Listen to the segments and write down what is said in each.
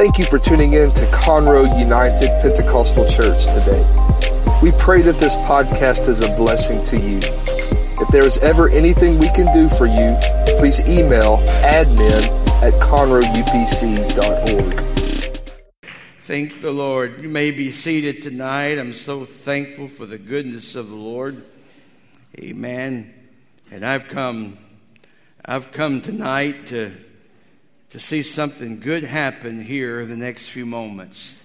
Thank you for tuning in to Conroe United Pentecostal Church today. We pray that this podcast is a blessing to you. If there is ever anything we can do for you, please email admin at conroeupc.org. Thank the Lord. You may be seated tonight. I'm so thankful for the goodness of the Lord. Amen. And I've come I've come tonight to to see something good happen here the next few moments.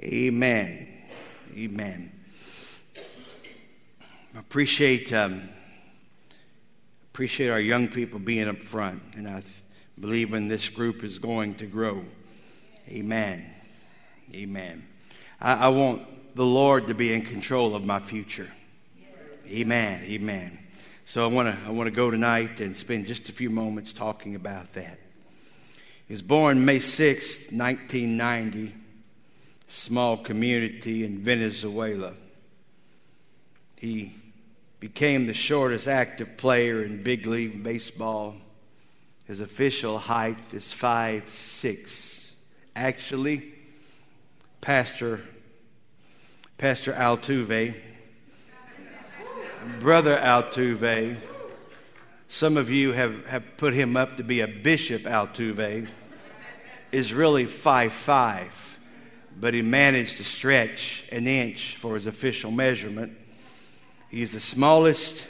Amen. Amen. Appreciate um, appreciate our young people being up front, and I believe in this group is going to grow. Amen. Amen. I, I want the Lord to be in control of my future. Amen. Amen. So I want to I want to go tonight and spend just a few moments talking about that. He was born May 6, 1990, small community in Venezuela. He became the shortest active player in big league baseball. His official height is five six. Actually, Pastor Pastor Altuve, Brother Altuve, some of you have, have put him up to be a Bishop Altuve, is really five five, but he managed to stretch an inch for his official measurement. He's the smallest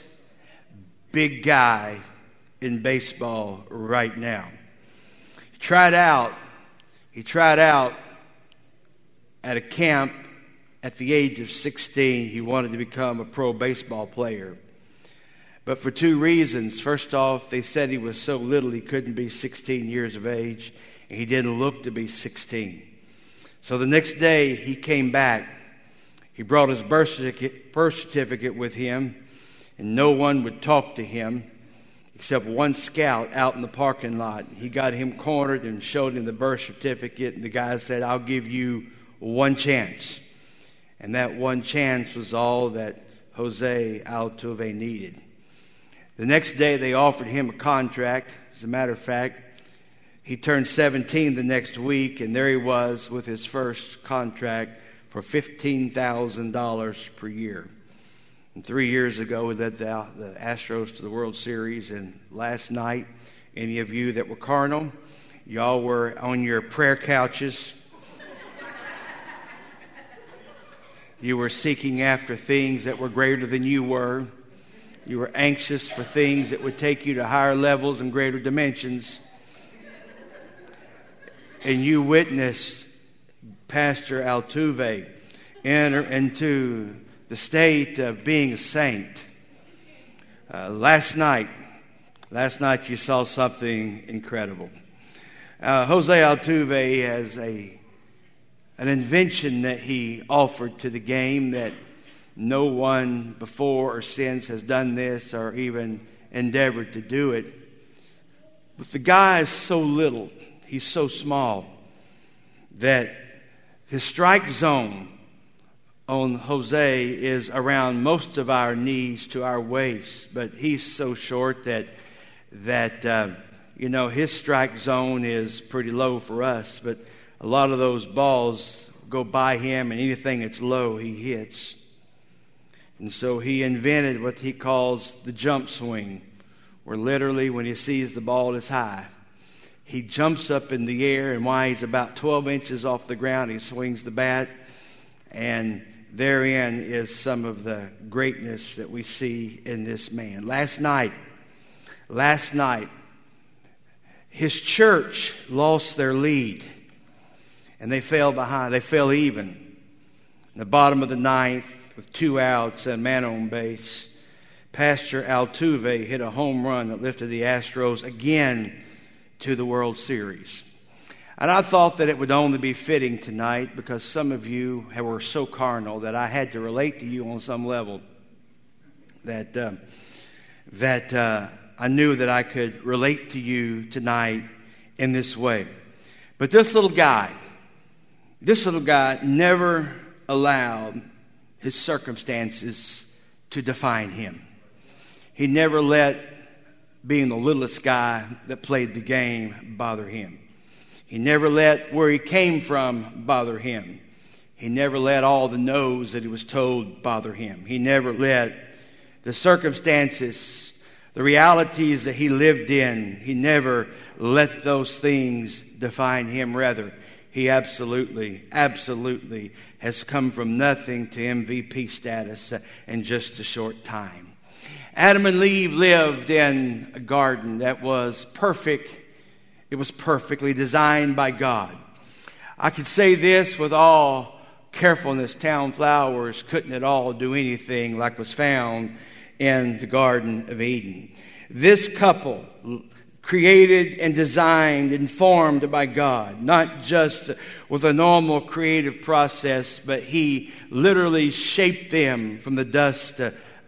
big guy in baseball right now. He tried out, he tried out at a camp at the age of 16. He wanted to become a pro baseball player. But for two reasons. First off, they said he was so little he couldn't be 16 years of age, he didn't look to be 16. So the next day, he came back. He brought his birth certificate, birth certificate with him, and no one would talk to him except one scout out in the parking lot. He got him cornered and showed him the birth certificate, and the guy said, I'll give you one chance. And that one chance was all that Jose Altuve needed. The next day, they offered him a contract. As a matter of fact, he turned 17 the next week, and there he was with his first contract for $15,000 per year. And three years ago, we led the, the Astros to the World Series, and last night, any of you that were carnal, y'all were on your prayer couches. you were seeking after things that were greater than you were. You were anxious for things that would take you to higher levels and greater dimensions. And you witnessed Pastor Altuve enter into the state of being a saint. Uh, last night, last night you saw something incredible. Uh, Jose Altuve has a an invention that he offered to the game that no one before or since has done this or even endeavored to do it. But the guy is so little, he's so small, that his strike zone on Jose is around most of our knees to our waist, but he's so short that that uh, you know his strike zone is pretty low for us. But a lot of those balls go by him, and anything that's low, he hits. And so he invented what he calls the jump swing, where literally when he sees the ball is high, he jumps up in the air, and while he's about 12 inches off the ground, he swings the bat. And therein is some of the greatness that we see in this man. Last night, last night, his church lost their lead and they fell behind. They fell even. In the bottom of the ninth, with two outs and a man on base, Pastor Altuve hit a home run that lifted the Astros again to the World Series. And I thought that it would only be fitting tonight because some of you were so carnal that I had to relate to you on some level. That, uh, that uh, I knew that I could relate to you tonight in this way. But this little guy, this little guy never allowed his circumstances to define him. He never let being the littlest guy that played the game bother him. He never let where he came from bother him. He never let all the no's that he was told bother him. He never let the circumstances, the realities that he lived in, he never let those things define him. Rather, he absolutely, absolutely has come from nothing to MVP status in just a short time. Adam and Eve lived in a garden that was perfect. It was perfectly designed by God. I could say this with all carefulness. Town flowers couldn't at all do anything like was found in the Garden of Eden. This couple created and designed and formed by God, not just with a normal creative process, but He literally shaped them from the dust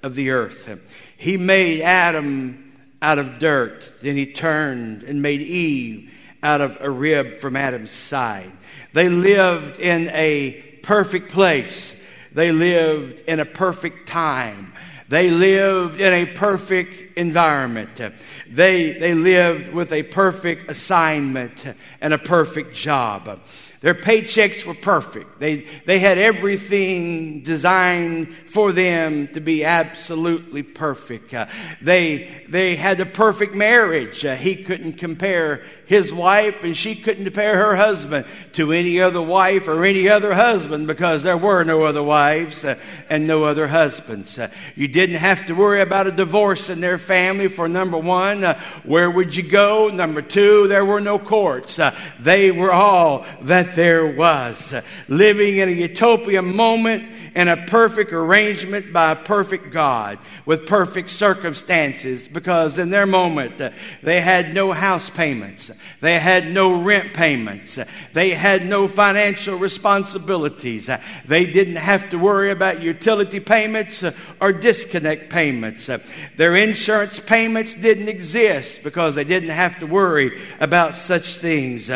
of the earth. He made Adam out of dirt, then He turned and made Eve out of a rib from Adam's side. They lived in a perfect place. They lived in a perfect time. They lived in a perfect environment. They, they lived with a perfect assignment and a perfect job. Their paychecks were perfect. They, they had everything designed for them to be absolutely perfect. Uh, they, they had a perfect marriage. Uh, he couldn't compare his wife and she couldn't compare her husband to any other wife or any other husband because there were no other wives uh, and no other husbands. Uh, you didn't have to worry about a divorce in their family for number one. Uh, where would you go? Number two, there were no courts. They were all that there was. Living in a utopian moment in a perfect arrangement by a perfect God with perfect circumstances because in their moment they had no house payments. They had no rent payments. They had no financial responsibilities. They didn't have to worry about utility payments or disconnect payments. Their insurance payments didn't exist because they didn't have to worry about such things.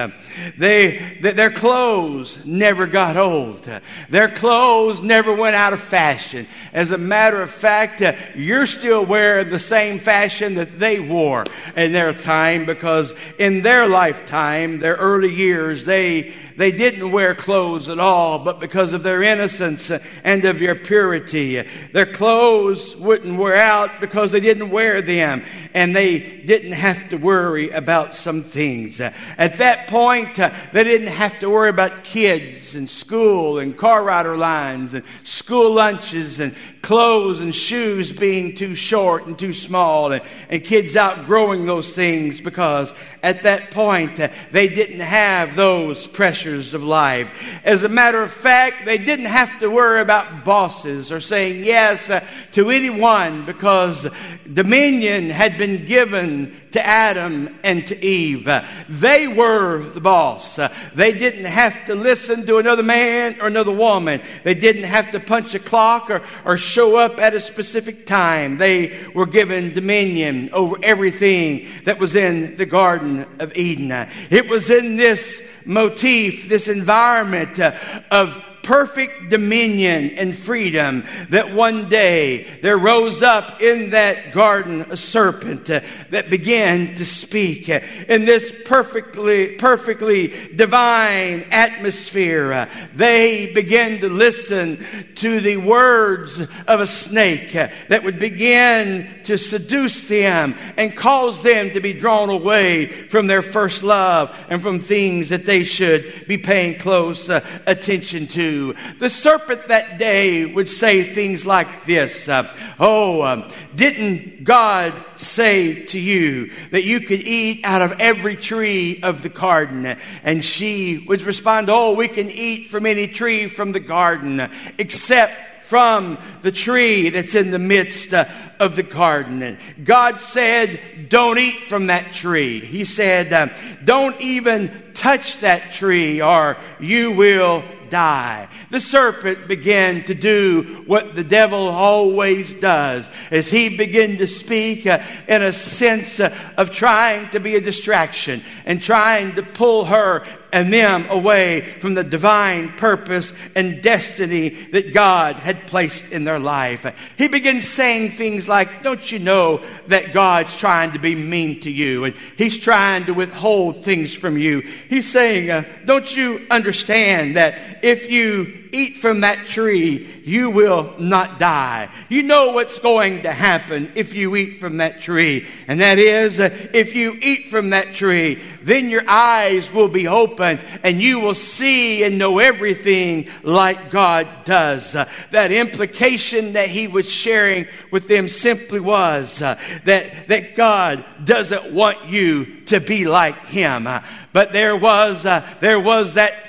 They, their clothes never got old. Their clothes never went out of fashion. As a matter of fact, you're still wearing the same fashion that they wore in their time because in their lifetime, their early years, they they didn't wear clothes at all, but because of their innocence and of your purity, their clothes wouldn't wear out because they didn't wear them and they didn't have to worry about some things. At that point, uh, they didn't have to worry about kids and school and car rider lines and school lunches and clothes and shoes being too short and too small and, and kids outgrowing those things because at that point uh, they didn't have those pressures of life. As a matter of fact, they didn't have to worry about bosses or saying yes uh, to anyone because dominion had been given to Adam and to Eve. They were the boss. They didn't have to listen to another man or another woman. They didn't have to punch a clock or, or show up at a specific time. They were given dominion over everything that was in the Garden of Eden. It was in this motif, this environment uh, of perfect dominion and freedom that one day there rose up in that garden a serpent uh, that began to speak uh, in this perfectly perfectly divine atmosphere uh, they began to listen to the words of a snake that would begin to seduce them and cause them to be drawn away from their first love and from things that they should be paying close attention to the serpent that day would say things like this uh, Oh, um, didn't God say to you that you could eat out of every tree of the garden? And she would respond, Oh, we can eat from any tree from the garden except from the tree that's in the midst uh, of the garden. And God said, Don't eat from that tree. He said, uh, Don't even touch that tree or you will die. The serpent began to do what the devil always does as he began to speak uh, in a sense uh, of trying to be a distraction and trying to pull her and them away from the divine purpose and destiny that God had placed in their life. He begins saying things like, Don't you know that God's trying to be mean to you and He's trying to withhold things from you? He's saying, uh, Don't you understand that if you eat from that tree, you will not die. You know what's going to happen if you eat from that tree. And that is, uh, if you eat from that tree, then your eyes will be open and you will see and know everything like God does. Uh, that implication that he was sharing with them simply was uh, that, that God doesn't want you to be like him. But there was, there was that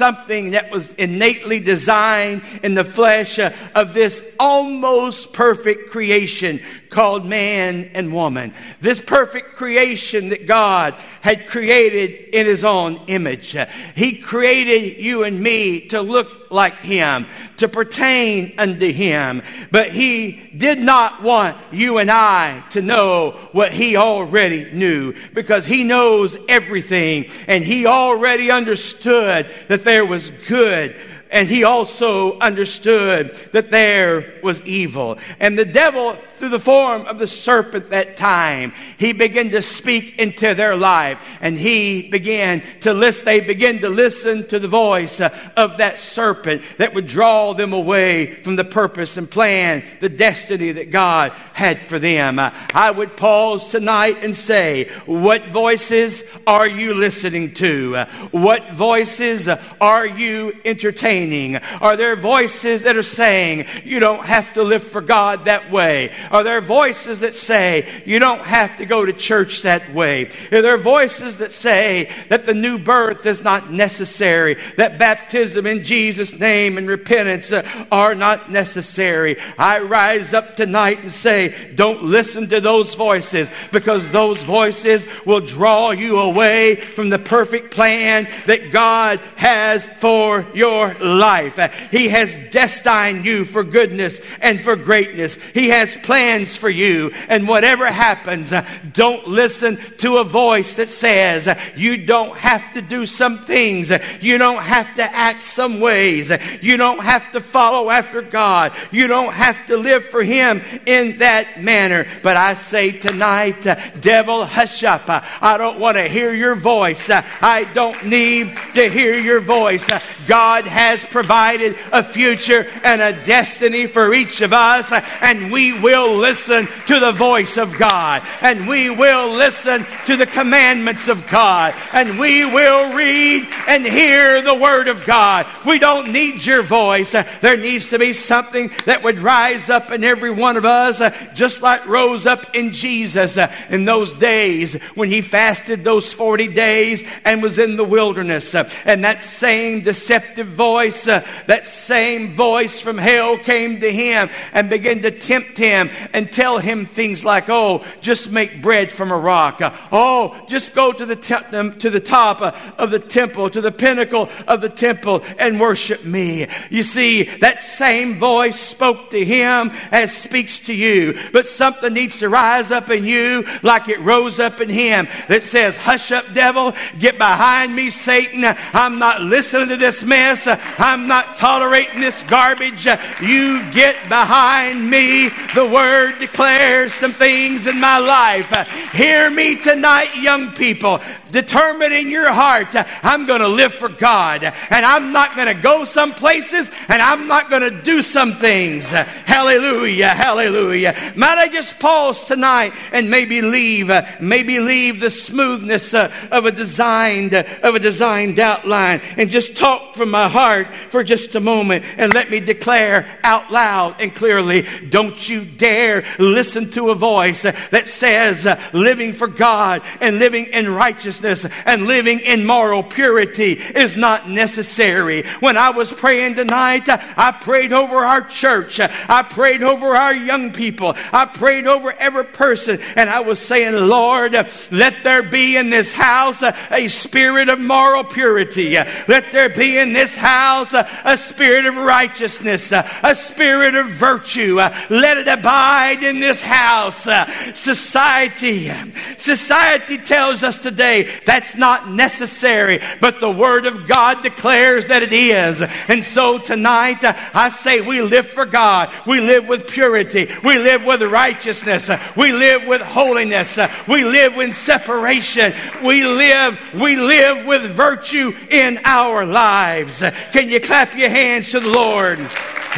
something that was innately designed in the flesh uh, of this almost perfect creation called man and woman. This perfect creation that God had created in his own image. He created you and me to look like him, to pertain unto him. But he did not want you and I to know what he already knew because he knows everything and he already understood that there was good and he also understood that there was evil. And the devil through the form of the serpent that time. He began to speak into their life and he began to listen, they began to listen to the voice uh, of that serpent that would draw them away from the purpose and plan, the destiny that God had for them. Uh, I would pause tonight and say, what voices are you listening to? Uh, what voices are you entertaining? Are there voices that are saying you don't have to live for God that way? Are there voices that say you don't have to go to church that way? Are there voices that say that the new birth is not necessary, that baptism in Jesus' name and repentance uh, are not necessary? I rise up tonight and say, don't listen to those voices because those voices will draw you away from the perfect plan that God has for your life. He has destined you for goodness and for greatness. He has planned plans for you. And whatever happens, uh, don't listen to a voice that says uh, you don't have to do some things. You don't have to act some ways. You don't have to follow after God. You don't have to live for Him in that manner. But I say tonight, uh, devil, hush up. I don't want to hear your voice. I don't need to hear your voice. God has provided a future and a destiny for each of us, and we will listen to the voice of God and we will listen to the commandments of God and we will read and hear the word of God. We don't need your voice. There needs to be something that would rise up in every one of us, just like rose up in Jesus in those days when he fasted those 40 days and was in the wilderness. And that same deceptive voice, that same voice from hell came to him and began to tempt him and tell him things like, oh, just make bread from a rock. Uh, oh, just go to the, te- um, to the top uh, of the temple, to the pinnacle of the temple and worship me. You see, that same voice spoke to him as speaks to you. But something needs to rise up in you like it rose up in him that says, hush up, devil, get behind me, Satan. I'm not listening to this mess. I'm not tolerating this garbage. You get behind me. The word word declares some things in my life. Hear me tonight, young people. Determine in your heart, I'm going to live for God. And I'm not going to go some places and I'm not going to do some things. Hallelujah, hallelujah. Might I just pause tonight and maybe leave, maybe leave the smoothness uh, of a designed, uh, of a designed outline and just talk from my heart for just a moment and let me declare out loud and clearly, don't you dare listen to a voice that says uh, living for God and living in righteousness righteousness and living in moral purity is not necessary. When I was praying tonight, I prayed over our church. I prayed over our young people. I prayed over every person. And I was saying, Lord, let there be in this house a spirit of moral purity. Let there be in this house a spirit of righteousness, a spirit of virtue. Let it abide in this house. Uh, society, society tells us today that's not necessary, but the Word of God declares that it is. And so tonight, uh, I say we live for God. We live with purity. We live with righteousness. We live with holiness. We live in separation. We live, we live with virtue in our lives. Can you clap your hands to the Lord?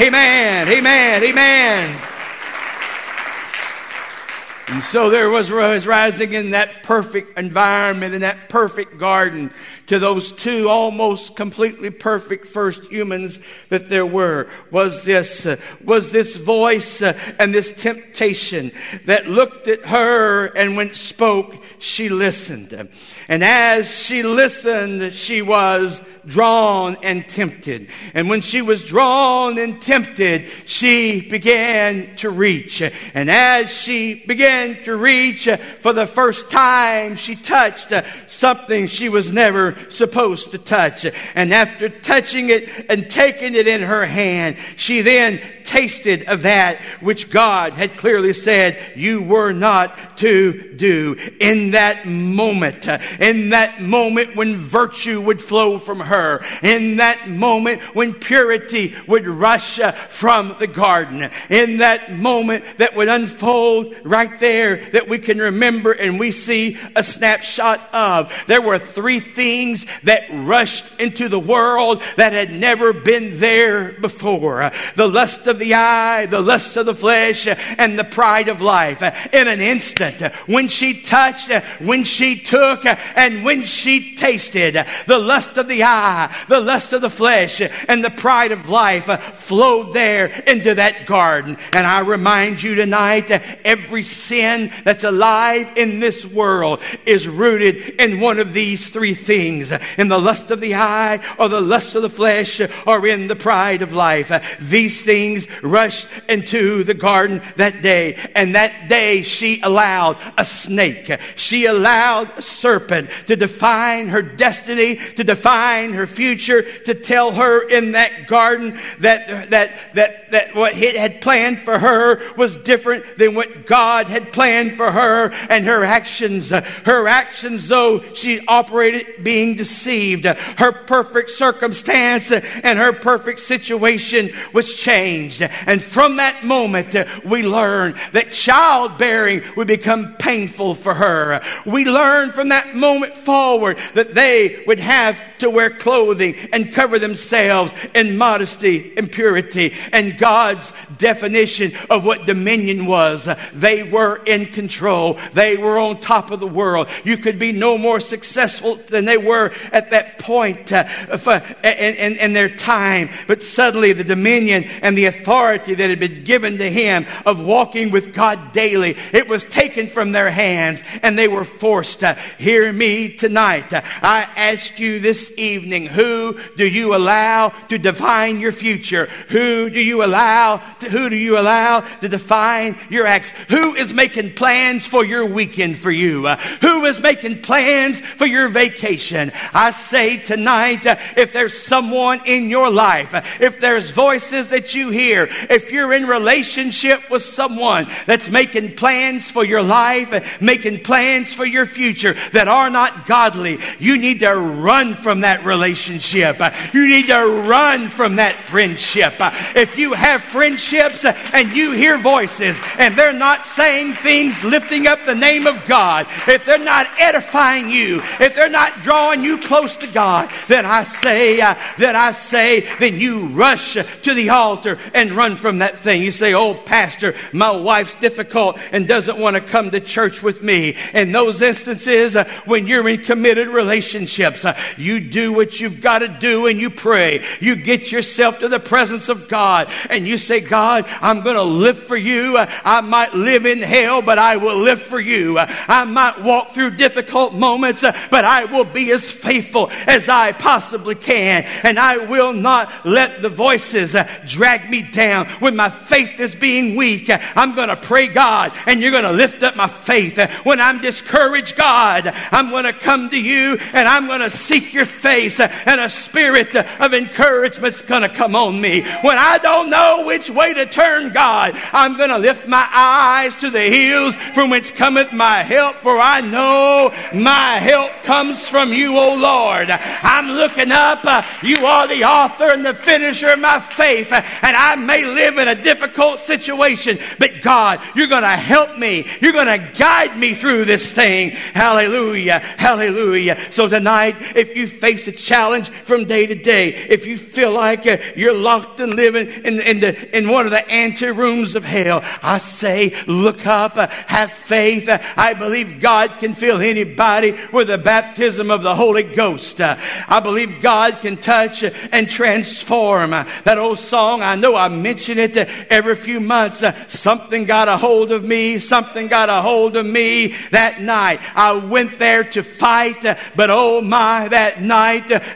Amen. Amen. Amen. And so there was, rising in that perfect environment, in that perfect garden, to those two almost completely perfect first humans that there were, was this, uh, was this voice uh, and this temptation that looked at her and when spoke, she listened. And as she listened, she was drawn and tempted. And when she was drawn and tempted, she began to reach. And as she began to reach for the first time, she touched something she was never supposed to touch. And after touching it and taking it in her hand, she then tasted of that which God had clearly said you were not to do. In that moment, in that moment when virtue would flow from her, in that moment when purity would rush uh, from the garden, in that moment that would unfold right there that we can remember and we see a snapshot of. There were three things that rushed into the world that had never been there before. The lust of the eye, the lust of the flesh, and the pride of life. In an instant, when she touched, when she took, and when she tasted, the lust of the eye, the lust of the flesh, and the pride of life flowed there into that garden. And I remind you tonight, every sin that's alive in this world is rooted in one of these three things in the lust of the eye, or the lust of the flesh, or in the pride of life. These things rushed into the garden that day. And that day she allowed a snake. She allowed a serpent to define her destiny, to define her future, to tell her in that garden that, that, that, that what he had planned for her was different than what God had planned for her and her actions. Her actions, though she operated being deceived, her perfect circumstance and her perfect situation was changed. And from that moment, we learn that childbearing would become painful for her. We learn from that moment forward that they would have to wear clothing and cover themselves in modesty and purity. And God's definition of what dominion was, they were in control. They were on top of the world. You could be no more successful than they were at that point uh, in, in their time. But suddenly the dominion and the authority that had been given to him of walking with God daily, it was taken from their hands and they were forced to hear me tonight. I ask you this evening, who do you allow to define your future? Who do you allow to, who do you allow to define your acts? Who is making plans for your weekend for you? Uh, who is making plans for your vacation? I say tonight, uh, if there's someone in your life, uh, if there's voices that you hear, if you're in relationship with someone that's making plans for your life, uh, making plans for your future that are not godly, you need to run from that relationship. Uh, you need to run from that friendship. Uh, if you have friendships and you hear voices and they're not saying things lifting up the name of God, if they're not edifying you, if they're not drawing you close to God, then I say, uh, then I say, then you rush to the altar and run from that thing. You say, oh, pastor, my wife's difficult and doesn't want to come to church with me. In those instances, uh, when you're in committed relationships, uh, you do what you've got to do and you pray. You get yourself to the presence of God and you say, God, I'm going to live for you. I might live in hell, but I will live for you. I might walk through difficult moments, but I will be as faithful as I possibly can. And I will not let the voices drag me down when my faith is being weak. I'm going to pray, God, and you're going to lift up my faith. When I'm discouraged, God, I'm going to come to you and I'm going to seek your face and a spirit of encouragement's going to come on me. When I don't know which way to turn, God, I'm going to lift my eyes to the hills from which cometh my help, for I know my help comes from you, O Lord. I'm looking up. You are the author and the finisher of my faith, and I may live in a difficult situation, but God, you're going to help me. You're going to guide me through this thing. Hallelujah. Hallelujah. So tonight, if you face a challenge from day to day, if you feel like uh, you're locked and living in, in, the, in one of the ante rooms of hell, I say, look up, uh, have faith. Uh, I believe God can fill anybody with the baptism of the Holy Ghost. Uh, I believe God can touch and transform. Uh, that old song, I know I mention it uh, every few months. something got a hold of me. Something got a hold of me that night. I went there to fight, but oh my, that night,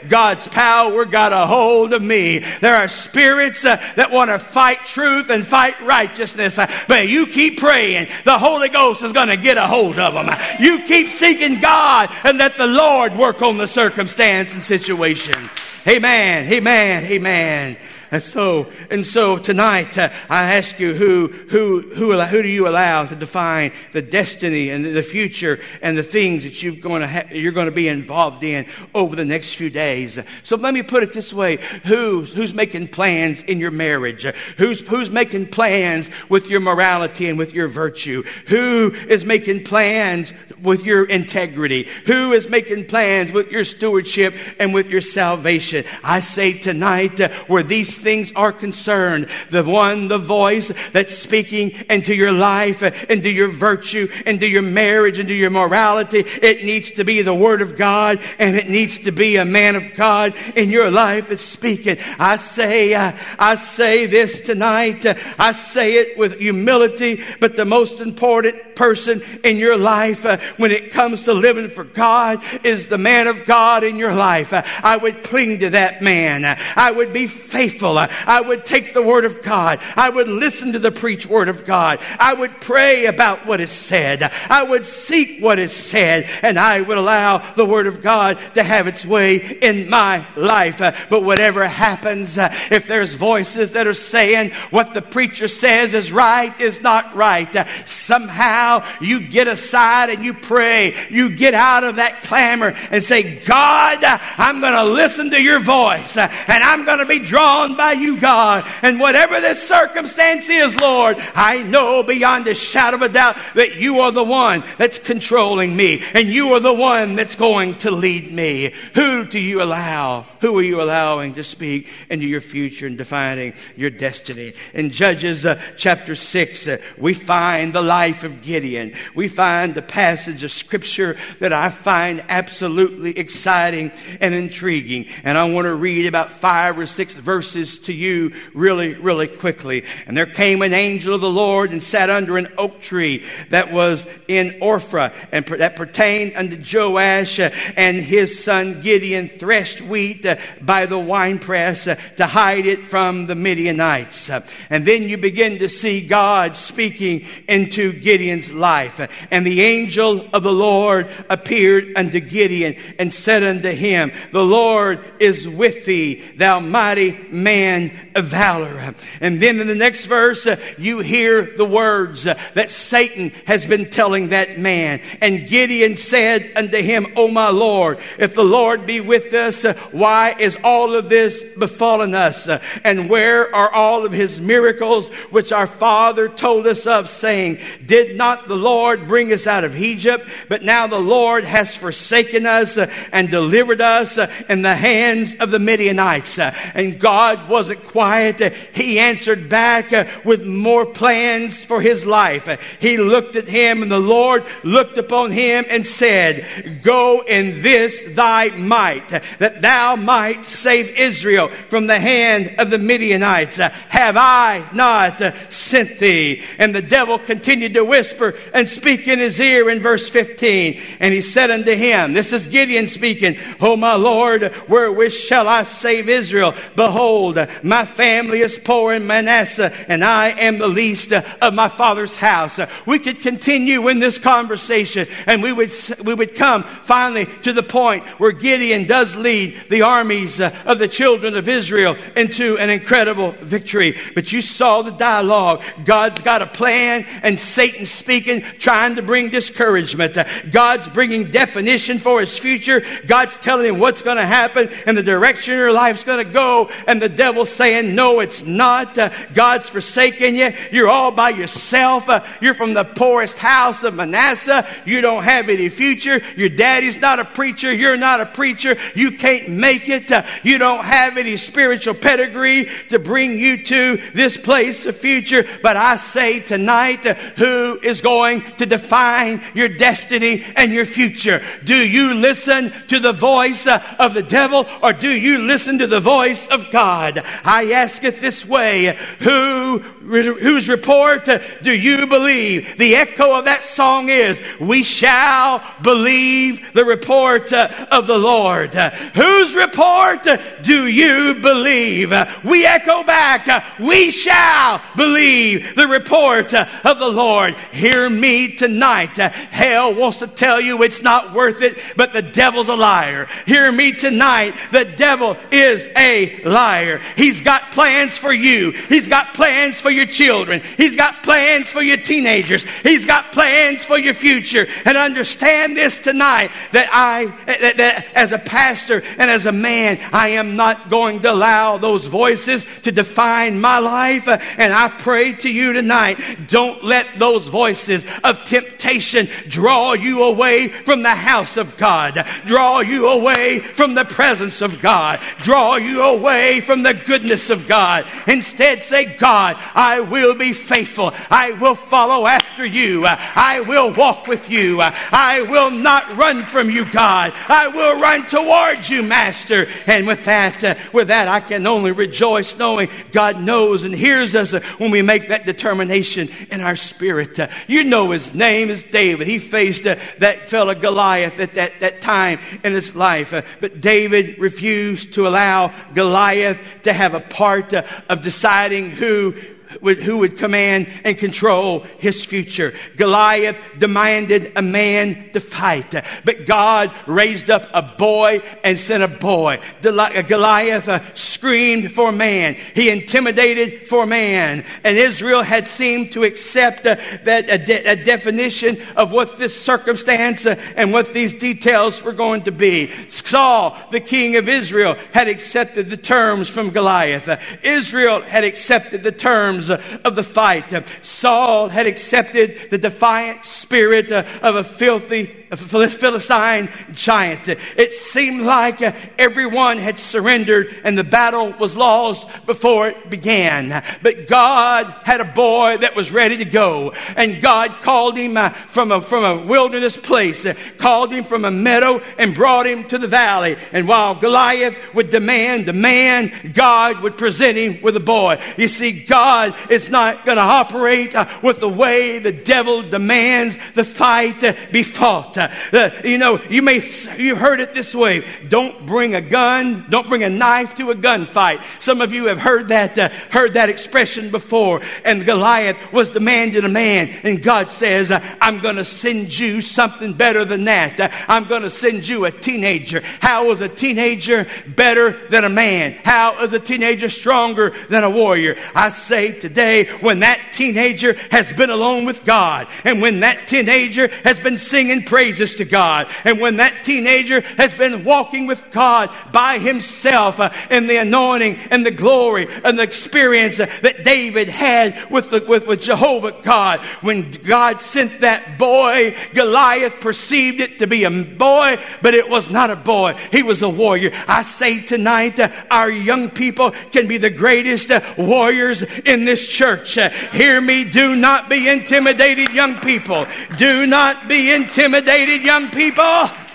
God's power got a hold of me. There are spirits uh, that want to fight truth and fight righteousness, uh, but you keep praying. The Holy Ghost is going to get a hold of them. You keep seeking God and let the Lord work on the circumstance and situation. Amen. Amen. Amen. And so, and so tonight, uh, I ask you who, who, who, who do you allow to define the destiny and the future and the things that you're going to ha- you're going to be involved in over the next few days. So let me put it this way. Who, who's making plans in your marriage? Who's, who's making plans with your morality and with your virtue? Who is making plans with your integrity? Who is making plans with your stewardship and with your salvation? I say tonight, uh, where these things are concerned, the one, the voice that's speaking into your life, into your virtue, into your marriage, into your morality, it needs to be the Word of God and it needs to be a man of God in your life that's speaking. I say, uh, I say this tonight. Uh, I say it with humility, but the most important person in your life uh, when it comes to living for God is the man of God in your life. I would cling to that man. I would be faithful faithful. I would take the word of God. I would listen to the preached word of God. I would pray about what is said. I would seek what is said and I would allow the word of God to have its way in my life. Uh, but whatever happens, uh, if there's voices that are saying what the preacher says is right is not right, uh, somehow you get aside and you pray. You get out of that clamor and say, God, I'm going to listen to your voice and I'm going to be drawn by you, God. And whatever this circumstance is, Lord, I know beyond a shadow of a doubt that you are the one that's controlling me and you are the one that's going to lead me. Who do you allow? Who are you allowing to speak into your future and defining your destiny? In Judges uh, chapter 6, uh, we find the life of Gideon. We find the passage of scripture that I find absolutely exciting and intriguing. And I want to read about five or six verses to you really, really quickly. And there came an angel of the Lord and sat under an oak tree that was in Ophrah and that pertained unto Joash uh, and his son Gideon threshed wheat uh, by the winepress uh, to hide it from the Midianites. And then you begin to see God speaking into Gideon's life. And the angel of the Lord appeared unto Gideon and said unto him, The Lord is with thee, thou mighty man man of valor. And then in the next verse, uh, you hear the words uh, that Satan has been telling that man. And Gideon said unto him, O my Lord, if the Lord be with us, uh, why is all of this befallen us? And where are all of his miracles which our father told us of, saying, Did not the Lord bring us out of Egypt? But now the Lord has forsaken us and delivered us in the hands of the Midianites. and God wasn't quiet. He answered back uh, with more plans for his life. He looked at him and the Lord looked upon him and said, Go in this thy might, that thou might save Israel from the hand of the Midianites. Have I not sent thee? And the devil continued to whisper and speak in his ear in verse 15. And he said unto him, This is Gideon speaking, O my Lord, wherewith shall I save Israel? Behold, My family is poor in Manasseh, and I am the least of my father's house. We could continue in this conversation, and we would, we would come finally to the point where Gideon does lead the armies of the children of Israel into an incredible victory. But you saw the dialogue. God's got a plan, and Satan speaking, trying to bring discouragement. God's bringing definition for his future. God's telling him what's going to happen and the direction your life's going to go. And the devil's saying, no, it's not. Uh, God's forsaken you. You're all by yourself. Uh, you're from the poorest house of Manasseh. You don't have any future. Your daddy's not a preacher. You're not a preacher. You can't make it. Uh, you don't have any spiritual pedigree to bring you to this place of future. But I say tonight, uh, who is going to define your destiny and your future? Do you listen to the voice uh, of the devil or do you listen to the voice of God? I ask it this way. Who, whose report do you believe? The echo of that song is, we shall believe the report of the Lord. Whose report do you believe? We echo back, we shall believe the report of the Lord. Hear me tonight. Hell wants to tell you it's not worth it, but the devil's a liar. Hear me tonight. The devil is a liar. He's got plans for you. He's got plans for your children. He's got plans for your teenagers. He's got plans for your future. And understand this tonight that I, that, that as a pastor and as a man, I am not going to allow those voices to define my life. And I pray to you tonight, don't let those voices of temptation draw you away from the house of God, draw you away from the presence of God, draw you away from the goodness of God. Instead, say, God, I will be faithful. I will follow after you. I will walk with you. I will not run from you, God. I will run towards you, Master. And with that, uh, with that, I can only rejoice knowing God knows and hears us when we make that determination in our spirit. Uh, you know his name is David. He faced uh, that fellow Goliath at that, that time in his life. Uh, but David refused to allow Goliath to have a part uh, of deciding who who would command and control his future. Goliath demanded a man to fight, but God raised up a boy and sent a boy. Goliath uh, screamed for man. He intimidated for man. And Israel had seemed to accept uh, that a, de- a, definition of what this circumstance uh, and what these details were going to be. Saul, the king of Israel, had accepted the terms from Goliath. Israel had accepted the terms terms uh, of the fight. Uh, Saul had accepted the defiant spirit uh, of a filthy Philistine giant. It seemed like everyone had surrendered and the battle was lost before it began. But God had a boy that was ready to go. And God called him uh, from a, from a wilderness place, called him from a meadow and brought him to the valley. And while Goliath would demand the man, God would present him with a boy. You see, God is not going to operate uh, with the way the devil demands the fight be fought. Uh, you know, you may, you heard it this way. Don't bring a gun, don't bring a knife to a gunfight. Some of you have heard that, uh, heard that expression before. And Goliath was demanding a man. And God says, uh, I'm going to send you something better than that. Uh, I'm going to send you a teenager. How is a teenager better than a man? How is a teenager stronger than a warrior? I say today, when that teenager has been alone with God and when that teenager has been singing praises to God. And when that teenager has been walking with God by himself uh, in the anointing and the glory and the experience that David had with, the, with, with Jehovah God, when God sent that boy, Goliath perceived it to be a boy, but it was not a boy. He was a warrior. I say tonight, uh, our young people can be the greatest uh, warriors in this church. Hear me. Do not be intimidated, young people. Do not be intimidated, young people.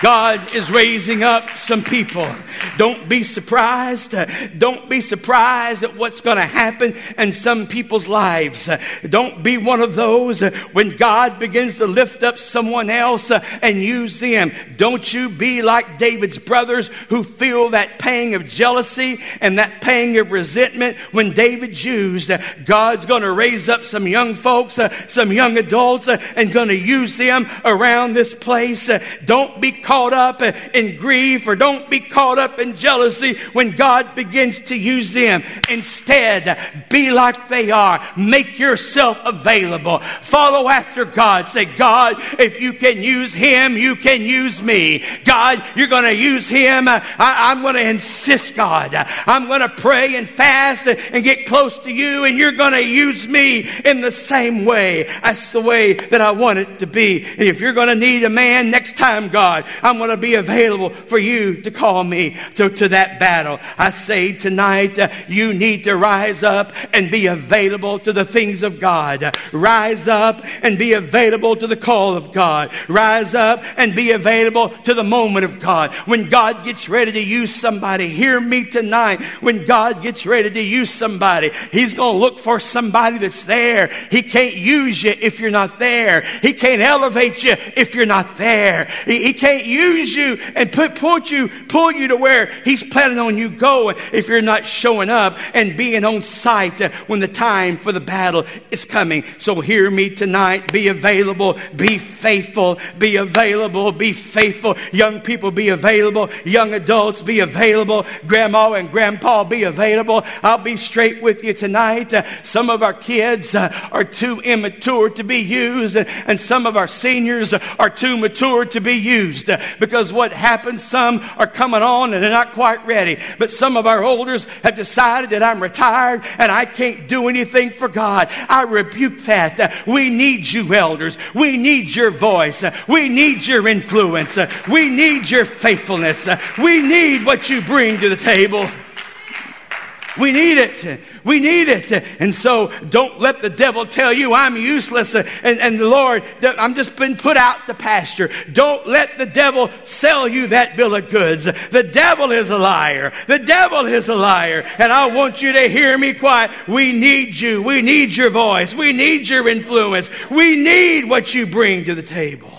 God is raising up some people Don't be surprised. Don't be surprised at what's going to happen in some people's lives. Don't be one of those when God begins to lift up someone else and use them. Don't you be like David's brothers who feel that pang of jealousy and that pang of resentment when David used. God's going to raise up some young folks, some young adults, and going to use them around this place. Don't be caught up in grief or don't be caught up in jealousy when God begins to use them. Instead, be like they are. Make yourself available. Follow after God. Say, God, if you can use him, you can use me. God, you're going to use him. I, am going to insist, God. I'm going to pray and fast and get close to you, and you're going to use me in the same way. That's the way that I want it to be. And if you're going to need a man next time, God, I'm going to be available for you to call me to, to that battle. I say tonight, uh, you need to rise up and be available to the things of God. Rise up and be available to the call of God. Rise up and be available to the moment of God. When God gets ready to use somebody, hear me tonight. When God gets ready to use somebody, He's going to look for somebody that's there. He can't use you if you're not there. He can't elevate you if you're not there. He, he can't use you and put, put you, pull you to where He's planning on you going if you're not showing up and being on site when the time for the battle is coming. So hear me tonight. Be available. Be faithful. Be available. Be faithful. Young people, be available. Young adults, be available. Grandma and grandpa, be available. I'll be straight with you tonight. Some of our kids are too immature to be used, and some of our seniors are too mature to be used. Because what happens, some are coming on and they're not quite ready. But some of our elders have decided that I'm retired and I can't do anything for God. I rebuke that. We need you, elders. We need your voice. We need your influence. We need your faithfulness. We need what you bring to the table. We need it. We need it. And so don't let the devil tell you I'm useless uh, and, and the Lord, I'm just been put out the pasture. Don't let the devil sell you that bill of goods. The devil is a liar. The devil is a liar. And I want you to hear me quiet. We need you. We need your voice. We need your influence. We need what you bring to the table.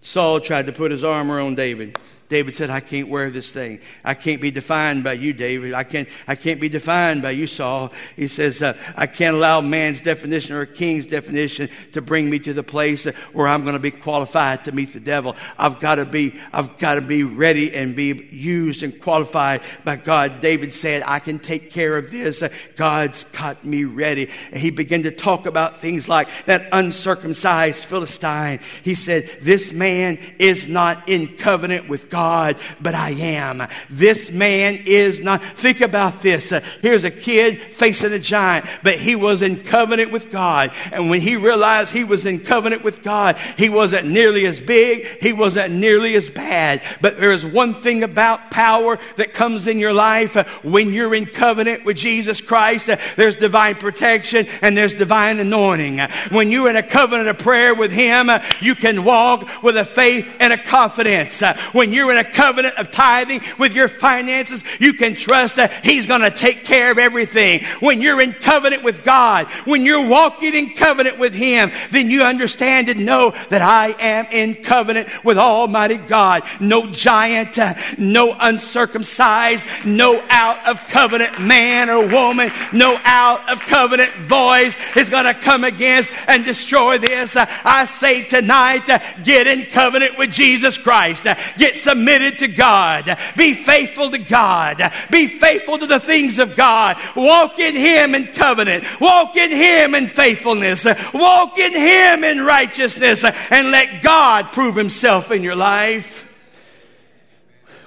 Saul tried to put his armor on David. David said, I can't wear this thing. I can't be defined by you, David. I can't, I can't be defined by you, Saul. He says, uh, I can't allow man's definition or a king's definition to bring me to the place where I'm going to be qualified to meet the devil. I've got to be, I've got to be ready and be used and qualified by God. David said, I can take care of this. God's got me ready. And he began to talk about things like that uncircumcised Philistine. He said, this man is not in covenant with God, but I am. This man is not. Think about this. Uh, here's a kid facing a giant, but he was in covenant with God. And when he realized he was in covenant with God, he wasn't nearly as big. He wasn't nearly as bad. But there's one thing about power that comes in your life uh, when you're in covenant with Jesus Christ. Uh, there's divine protection and there's divine anointing. When you're in a covenant of prayer with Him, you can walk with a faith and a confidence. When you're you're in a covenant of tithing with your finances, you can trust that He's going to take care of everything. When you're in covenant with God, when you're walking in covenant with Him, then you understand and know that I am in covenant with Almighty God. No giant, uh, no uncircumcised, no out of covenant man or woman, no out of covenant voice is going to come against and destroy this. Uh, I say tonight, uh, get in covenant with Jesus Christ. Get some submitted to God. Be faithful to God. Be faithful to the things of God. Walk in Him in covenant. Walk in Him in faithfulness. Walk in Him in righteousness and let God prove Himself in your life.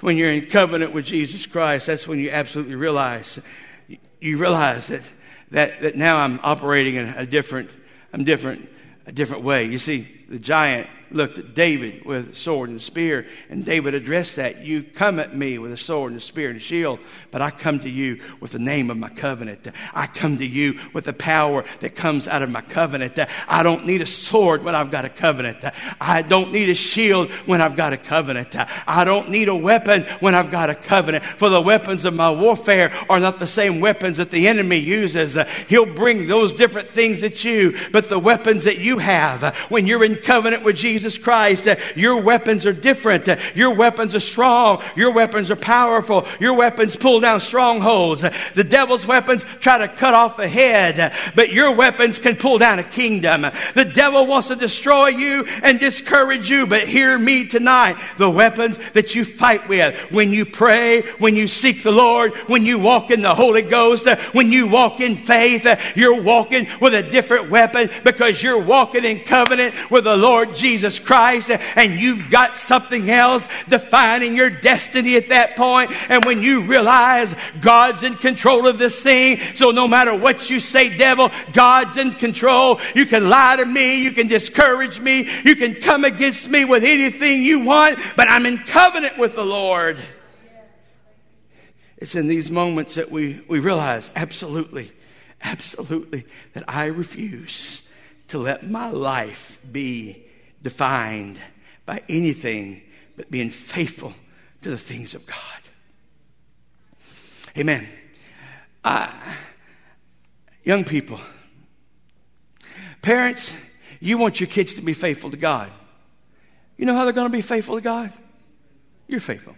When you're in covenant with Jesus Christ, that's when you absolutely realize, you realize that, that, that now I'm operating in a different, I'm different, a different way. You see, the giant looked at David with sword and spear, and David addressed that. You come at me with a sword and a spear and a shield, but I come to you with the name of my covenant. I come to you with the power that comes out of my covenant. I don't need a sword when I've got a covenant. I don't need a shield when I've got a covenant. I don't need a weapon when I've got a covenant. For the weapons of my warfare are not the same weapons that the enemy uses. He'll bring those different things at you, but the weapons that you have when you're in covenant with Jesus Jesus Christ, your weapons are different. Your weapons are strong. Your weapons are powerful. Your weapons pull down strongholds. The devil's weapons try to cut off a head, but your weapons can pull down a kingdom. The devil wants to destroy you and discourage you, but hear me tonight. The weapons that you fight with when you pray, when you seek the Lord, when you walk in the Holy Ghost, when you walk in faith, you're walking with a different weapon because you're walking in covenant with the Lord Jesus Jesus Christ and you've got something else defining your destiny at that point. And when you realize God's in control of this thing, so no matter what you say, devil, God's in control. You can lie to me. You can discourage me. You can come against me with anything you want, but I'm in covenant with the Lord. It's in these moments that we, we realize absolutely, absolutely that I refuse to let my life be defined by anything but being faithful to the things of God. Amen. Uh, young people, parents, you want your kids to be faithful to God. You know how they're going to be faithful to God? You're faithful.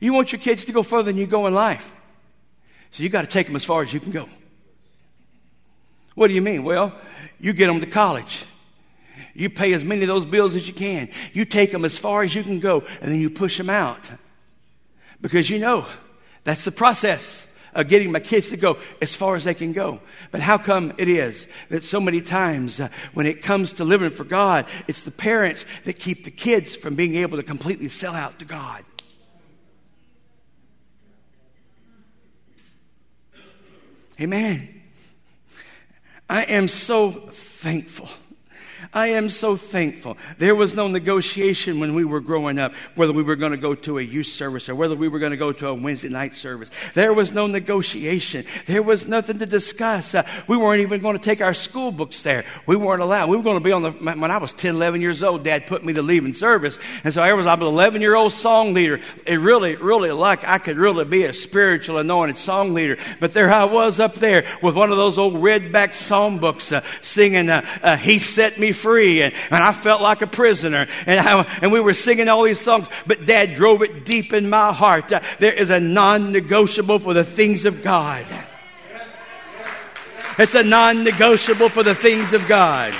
You want your kids to go further than you go in life. So you got to take them as far as you can go. What do you mean? Well, you get them to college. You pay as many of those bills as you can. You take them as far as you can go, and then you push them out. Because you know that's the process of getting my kids to go as far as they can go. But how come it is that so many times uh, when it comes to living for God, it's the parents that keep the kids from being able to completely sell out to God? Amen. I am so thankful I am so thankful. There was no negotiation when we were growing up whether we were going to go to a youth service or whether we were going to go to a Wednesday night service. There was no negotiation. There was nothing to discuss. Uh, we weren't even going to take our school books there. We weren't allowed. We were going to be on the, when I was 10, 11 years old, dad put me to leaving service. And so I was, I was an 11 year old song leader. It really, really like I could really be a spiritual anointed song leader. But there I was up there with one of those old redback song books uh, singing, uh, uh, He Set Me free. And, and I felt like a prisoner. And, I, and we were singing all these songs, but dad drove it deep in my heart. Uh, there is a non negotiable for the things of God. It's a non negotiable for the things of God.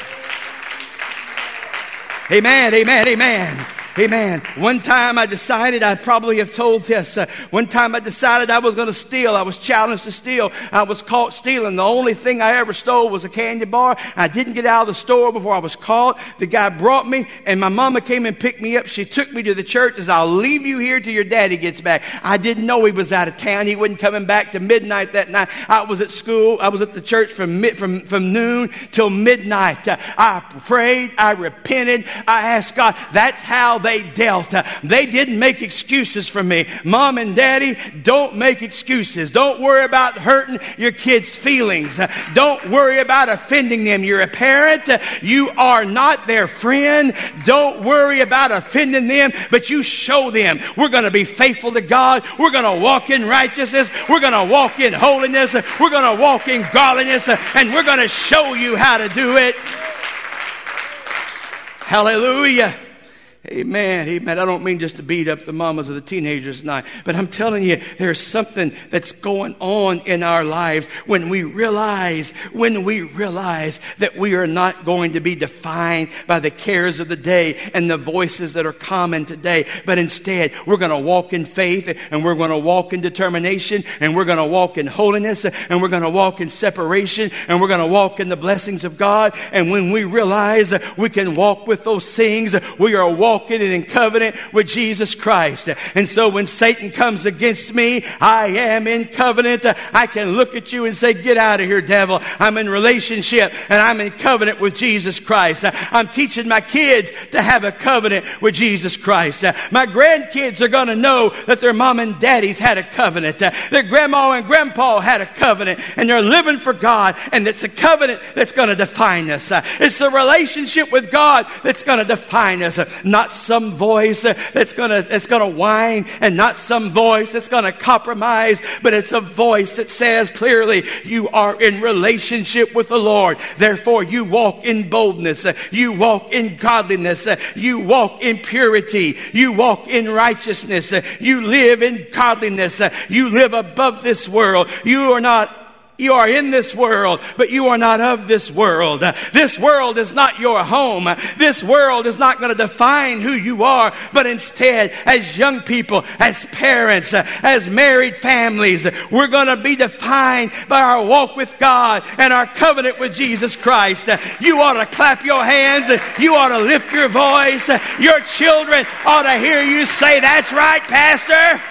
Amen, amen, amen. Amen. One time I decided, I probably have told this. Uh, one time I decided I was going to steal. I was challenged to steal. I was caught stealing. The only thing I ever stole was a candy bar. I didn't get out of the store before I was caught. The guy brought me and my mama came and picked me up. She took me to the church as I'll leave you here till your daddy gets back. I didn't know he was out of town. He wasn't coming back to midnight that night. I was at school. I was at the church from mid, from, from noon till midnight. Uh, I prayed. I repented. I asked God. That's how they dealt. They didn't make excuses for me. Mom and daddy, don't make excuses. Don't worry about hurting your kids' feelings. Don't worry about offending them. You're a parent. You are not their friend. Don't worry about offending them, but you show them we're going to be faithful to God. We're going to walk in righteousness. We're going to walk in holiness. We're going to walk in godliness and we're going to show you how to do it. Hallelujah. Amen. Amen. I don't mean just to beat up the mamas of the teenagers tonight, but I'm telling you, there's something that's going on in our lives when we realize, when we realize that we are not going to be defined by the cares of the day and the voices that are common today, but instead we're going to walk in faith and we're going to walk in determination and we're going to walk in holiness and we're going to walk in separation and we're going to walk in the blessings of God. And when we realize we can walk with those things, we are walking walking in covenant with Jesus Christ. And so when Satan comes against me, I am in covenant. I can look at you and say, get out of here, devil. I'm in relationship and I'm in covenant with Jesus Christ. I'm teaching my kids to have a covenant with Jesus Christ. My grandkids are going to know that their mom and daddies had a covenant, that grandma and grandpa had a covenant, and they're living for God, and it's a covenant that's going to define us. It's the relationship with God that's going to define us, not some voice that's to that's to whine, and not some voice that's to compromise, but it's a voice that says clearly, "You are in relationship with the Lord. Therefore, you walk in boldness, you walk in godliness, you walk in purity, you walk in righteousness, you live in godliness, you live above this world. You are not you are in this world, but you are not of this world. This world is not your home. This world is not going to define who you are, but instead, as young people, as parents, as married families, we're going to be defined by our walk with God and our covenant with Jesus Christ. You ought to clap your hands. You ought to lift your voice. Your children ought to hear you say, That's right, Pastor.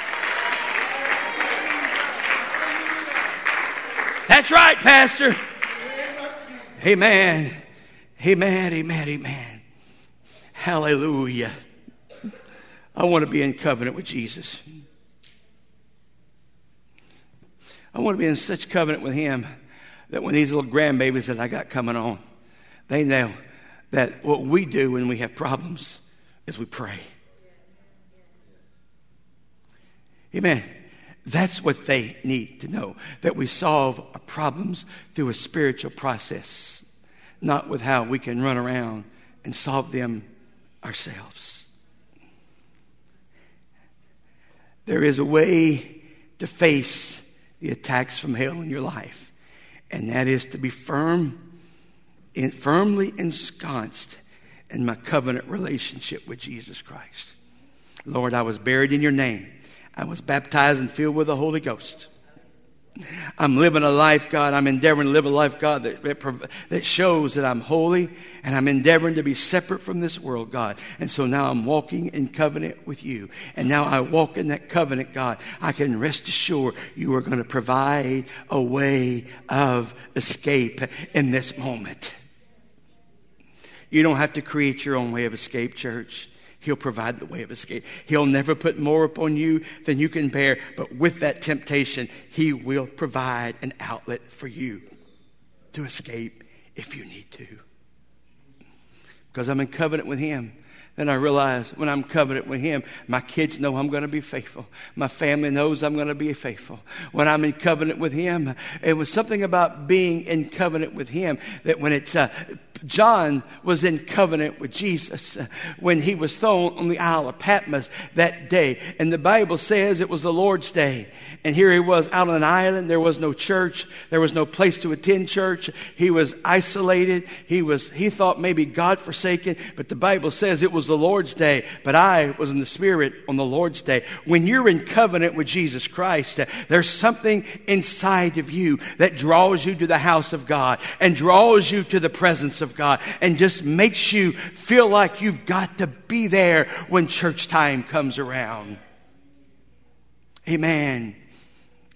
That's right, Pastor. Amen. Amen. Amen. Amen. Hallelujah. I want to be in covenant with Jesus. I want to be in such covenant with Him that when these little grandbabies that I got coming on, they know that what we do when we have problems is we pray. Amen. That's what they need to know that we solve our problems through a spiritual process, not with how we can run around and solve them ourselves. There is a way to face the attacks from hell in your life, and that is to be firm, in, firmly ensconced in my covenant relationship with Jesus Christ. Lord, I was buried in your name. I was baptized and filled with the Holy Ghost. I'm living a life, God. I'm endeavoring to live a life, God, that, that, that, shows that I'm holy and I'm endeavoring to be separate from this world, God. And so now I'm walking in covenant with you. And now I walk in that covenant, God. I can rest assured you are going to provide a way of escape in this moment. You don't have to create your own way of escape, church. He'll provide the way of escape. He'll never put more upon you than you can bear, but with that temptation, He will provide an outlet for you to escape if you need to. Because I'm in covenant with Him. And I realize when I'm covenant with Him, my kids know I'm going to be faithful. My family knows I'm going to be faithful. When I'm in covenant with Him, it was something about being in covenant with Him that when it's uh, John was in covenant with Jesus when he was thrown on the Isle of Patmos that day. And the Bible says it was the Lord's day. And here he was out on an island. There was no church. There was no place to attend church. He was isolated. He was, he thought maybe God forsaken, but the Bible says it was the Lord's day. But I was in the Spirit on the Lord's day. When you're in covenant with Jesus Christ, there's something inside of you that draws you to the house of God and draws you to the presence of of God and just makes you feel like you've got to be there when church time comes around. Amen.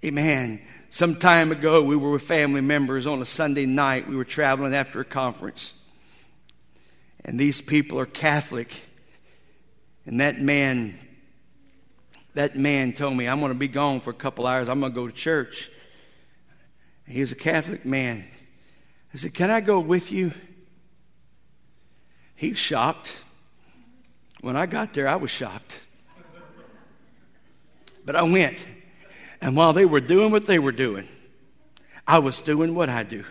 Amen. Some time ago, we were with family members on a Sunday night. We were traveling after a conference. And these people are Catholic. And that man, that man told me, I'm going to be gone for a couple hours. I'm going to go to church. He was a Catholic man. I said, Can I go with you? He's shocked. When I got there, I was shocked. But I went. And while they were doing what they were doing, I was doing what I do.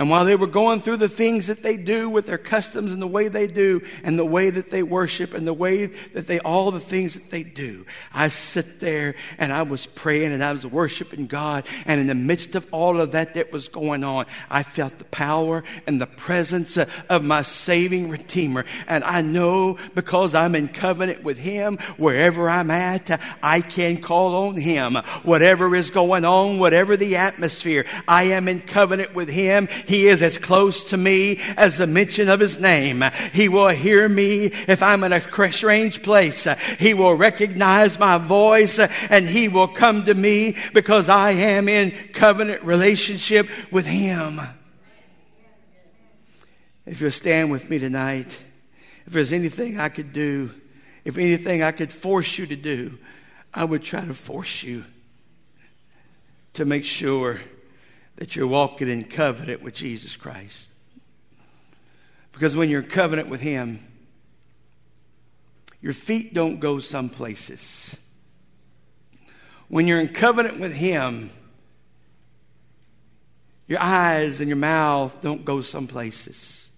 And while they were going through the things that they do with their customs and the way they do and the way that they worship and the way that they, all the things that they do, I sit there and I was praying and I was worshiping God. And in the midst of all of that that was going on, I felt the power and the presence of my saving Redeemer. And I know because I'm in covenant with Him, wherever I'm at, I can call on Him. Whatever is going on, whatever the atmosphere, I am in covenant with Him. He is as close to me as the mention of his name. He will hear me if I'm in a strange place. He will recognize my voice and he will come to me because I am in covenant relationship with him. If you'll stand with me tonight, if there's anything I could do, if anything I could force you to do, I would try to force you to make sure that you're walking in covenant with Jesus Christ. Because when you're in covenant with Him, your feet don't go some places. When you're in covenant with Him, your eyes and your mouth don't go some places.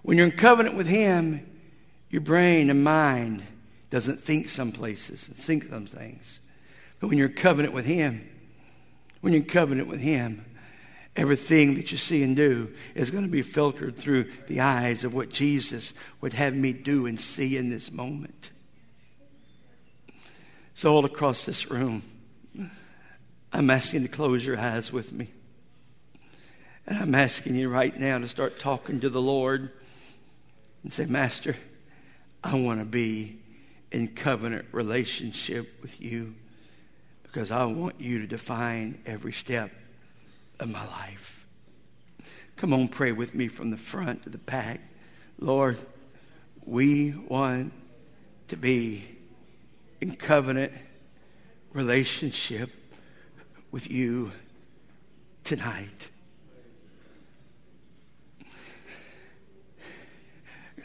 When you're in covenant with Him, your brain and mind doesn't think some places, and think some things. But when you're in covenant with Him, when you're in covenant with Him, everything that you see and do is going to be filtered through the eyes of what Jesus would have me do and see in this moment. So, all across this room, I'm asking you to close your eyes with me. And I'm asking you right now to start talking to the Lord and say, Master, I want to be in covenant relationship with you because I want you to define every step of my life. Come on, pray with me from the front to the back. Lord, we want to be in covenant relationship with you tonight.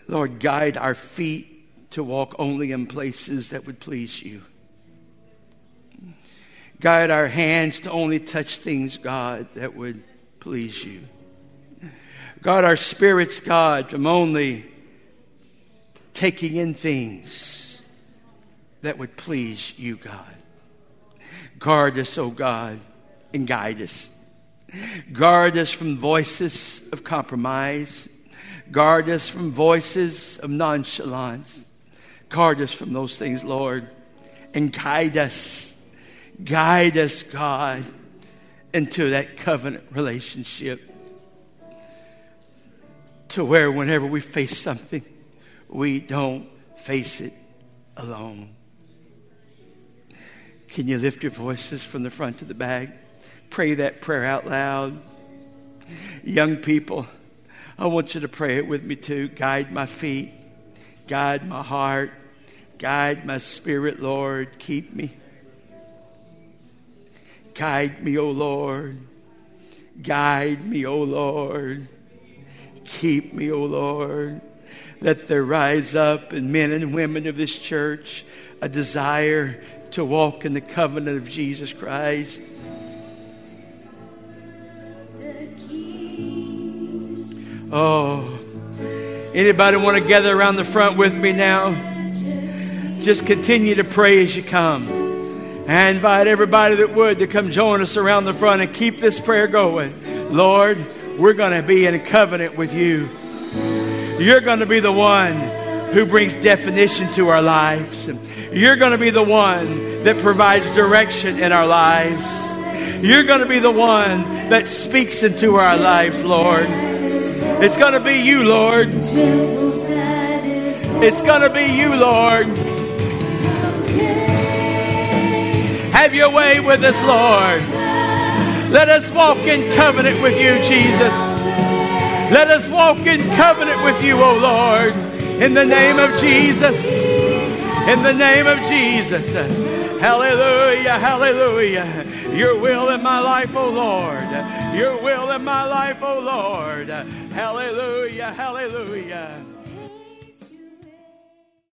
Lord, guide our feet to walk only in places that would please you. Guide our hands to only touch things, God, that would please you. God, our spirits, God, from only taking in things that would please you, God. Guard us, O oh God, and guide us. Guard us from voices of compromise Guard us from voices of nonchalance. Guard us from those things, Lord. And guide us. Guide us, God, into that covenant relationship. To where whenever we face something, we don't face it alone. Can you lift your voices from the front to the back? Pray that prayer out loud. Young people, I want you to pray it with me too. Guide my feet, guide my heart, guide my spirit, Lord. Keep me. Guide me, O Lord. Guide me, O Lord. Keep me, O Lord. Let there rise up in men and women of this church a desire to walk in the covenant of Jesus Christ. Oh, anybody want to gather around the front with me now? Just continue to pray as you come. I invite everybody that would to come join us around the front and keep this prayer going. Lord, we're going to be in a covenant with you. You're going to be the one who brings definition to our lives. You're going to be the one that provides direction in our lives. You're going to be the one that speaks into our lives, Lord. It's going to be you, Lord. It's going to be you, Lord. Have your way with us, Lord. Let us walk in covenant with you, Jesus. Let us walk in covenant with you, O Lord. In the name of Jesus. In the name of Jesus. Hallelujah, hallelujah. Your will in my life, O Lord. Your will in my life, O Lord. Hallelujah, hallelujah.